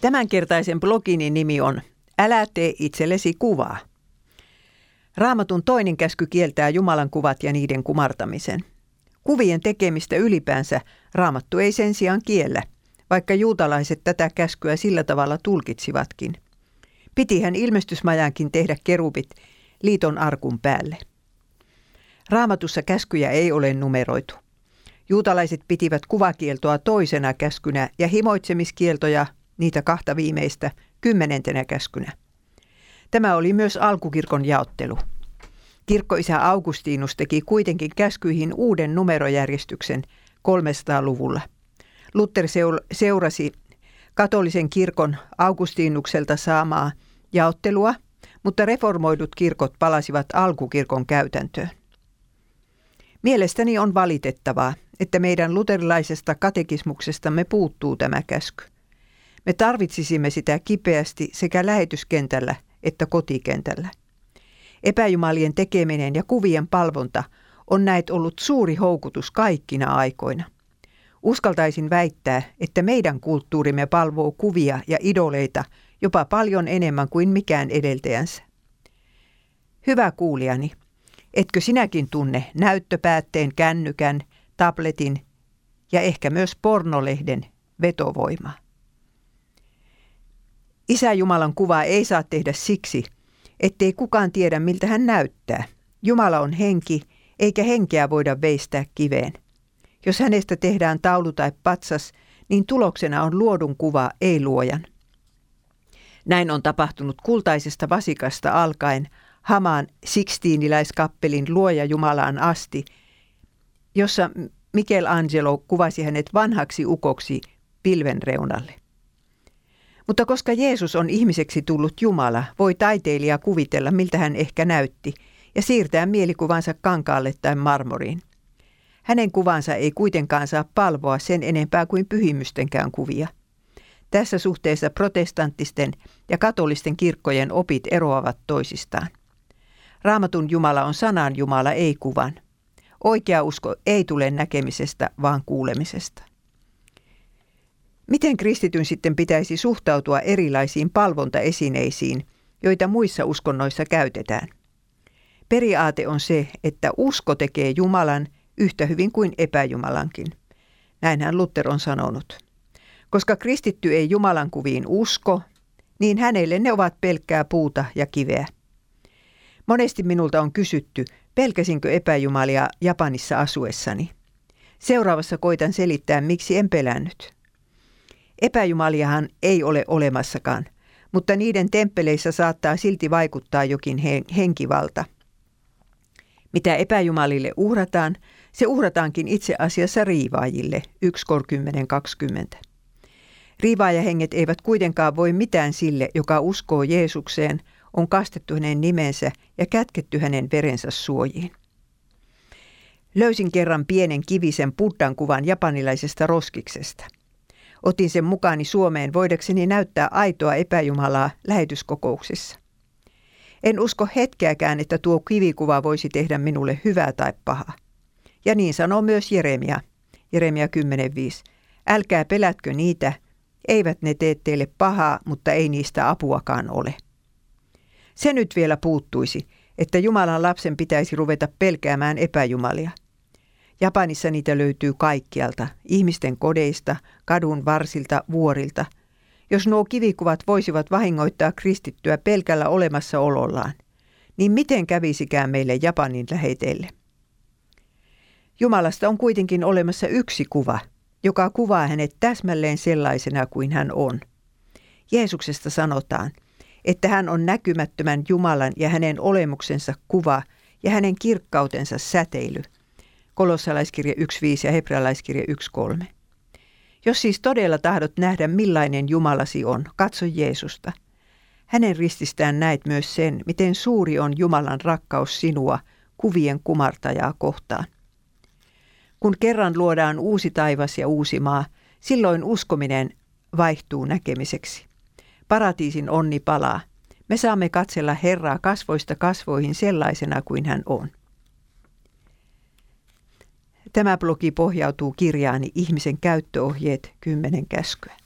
Tämänkertaisen blogini nimi on Älä tee itsellesi kuvaa. Raamatun toinen käsky kieltää Jumalan kuvat ja niiden kumartamisen. Kuvien tekemistä ylipäänsä raamattu ei sen sijaan kiellä, vaikka juutalaiset tätä käskyä sillä tavalla tulkitsivatkin. Pitihän ilmestysmajankin tehdä kerubit liiton arkun päälle. Raamatussa käskyjä ei ole numeroitu. Juutalaiset pitivät kuvakieltoa toisena käskynä ja himoitsemiskieltoja, niitä kahta viimeistä, kymmenentenä käskynä. Tämä oli myös alkukirkon jaottelu. Kirkkoisä Augustinus teki kuitenkin käskyihin uuden numerojärjestyksen 300-luvulla. Luther seurasi katolisen kirkon Augustinukselta saamaa jaottelua, mutta reformoidut kirkot palasivat alkukirkon käytäntöön. Mielestäni on valitettavaa, että meidän luterilaisesta katekismuksestamme puuttuu tämä käsky. Me tarvitsisimme sitä kipeästi sekä lähetyskentällä että kotikentällä. Epäjumalien tekeminen ja kuvien palvonta on näet ollut suuri houkutus kaikkina aikoina. Uskaltaisin väittää, että meidän kulttuurimme palvoo kuvia ja idoleita jopa paljon enemmän kuin mikään edeltäjänsä. Hyvä kuulijani, etkö sinäkin tunne näyttöpäätteen, kännykän, tabletin ja ehkä myös pornolehden vetovoimaa? Isä Jumalan kuvaa ei saa tehdä siksi, ettei kukaan tiedä miltä hän näyttää. Jumala on henki, eikä henkeä voida veistää kiveen. Jos hänestä tehdään taulu tai patsas, niin tuloksena on luodun kuva, ei luojan. Näin on tapahtunut kultaisesta vasikasta alkaen Hamaan Sixtiiniläiskappelin luoja Jumalaan asti, jossa Michelangelo kuvasi hänet vanhaksi ukoksi pilven reunalle. Mutta koska Jeesus on ihmiseksi tullut Jumala, voi taiteilija kuvitella, miltä hän ehkä näytti, ja siirtää mielikuvansa kankaalle tai marmoriin. Hänen kuvansa ei kuitenkaan saa palvoa sen enempää kuin pyhimystenkään kuvia. Tässä suhteessa protestanttisten ja katolisten kirkkojen opit eroavat toisistaan. Raamatun Jumala on sanan Jumala, ei kuvan. Oikea usko ei tule näkemisestä, vaan kuulemisesta. Miten kristityn sitten pitäisi suhtautua erilaisiin palvontaesineisiin, joita muissa uskonnoissa käytetään? Periaate on se, että usko tekee Jumalan yhtä hyvin kuin epäjumalankin. Näinhän Luther on sanonut. Koska kristitty ei Jumalan kuviin usko, niin hänelle ne ovat pelkkää puuta ja kiveä. Monesti minulta on kysytty, pelkäsinkö epäjumalia Japanissa asuessani. Seuraavassa koitan selittää, miksi en pelännyt. Epäjumaliahan ei ole olemassakaan, mutta niiden temppeleissä saattaa silti vaikuttaa jokin henkivalta. Mitä epäjumalille uhrataan, se uhrataankin itse asiassa riivaajille 1 kor 20. Riivaajahenget eivät kuitenkaan voi mitään sille, joka uskoo Jeesukseen, on kastettu hänen nimensä ja kätketty hänen verensä suojiin. Löysin kerran pienen kivisen Buddhan kuvan japanilaisesta roskiksesta – Otin sen mukaani Suomeen voidakseni näyttää aitoa epäjumalaa lähetyskokouksissa. En usko hetkeäkään, että tuo kivikuva voisi tehdä minulle hyvää tai pahaa. Ja niin sanoo myös Jeremia, Jeremia 10.5. Älkää pelätkö niitä, eivät ne tee teille pahaa, mutta ei niistä apuakaan ole. Se nyt vielä puuttuisi, että Jumalan lapsen pitäisi ruveta pelkäämään epäjumalia – Japanissa niitä löytyy kaikkialta, ihmisten kodeista, kadun varsilta, vuorilta. Jos nuo kivikuvat voisivat vahingoittaa kristittyä pelkällä olemassaolollaan, niin miten kävisikään meille Japanin läheteille? Jumalasta on kuitenkin olemassa yksi kuva, joka kuvaa hänet täsmälleen sellaisena kuin hän on. Jeesuksesta sanotaan, että hän on näkymättömän Jumalan ja hänen olemuksensa kuva ja hänen kirkkautensa säteily – kolossalaiskirja 1.5 ja hebrealaiskirja 1.3. Jos siis todella tahdot nähdä millainen Jumalasi on, katso Jeesusta. Hänen rististään näet myös sen, miten suuri on Jumalan rakkaus sinua, kuvien kumartajaa kohtaan. Kun kerran luodaan uusi taivas ja uusi maa, silloin uskominen vaihtuu näkemiseksi. Paratiisin onni palaa. Me saamme katsella Herraa kasvoista kasvoihin sellaisena kuin hän on. Tämä blogi pohjautuu kirjaani Ihmisen käyttöohjeet, kymmenen käskyä.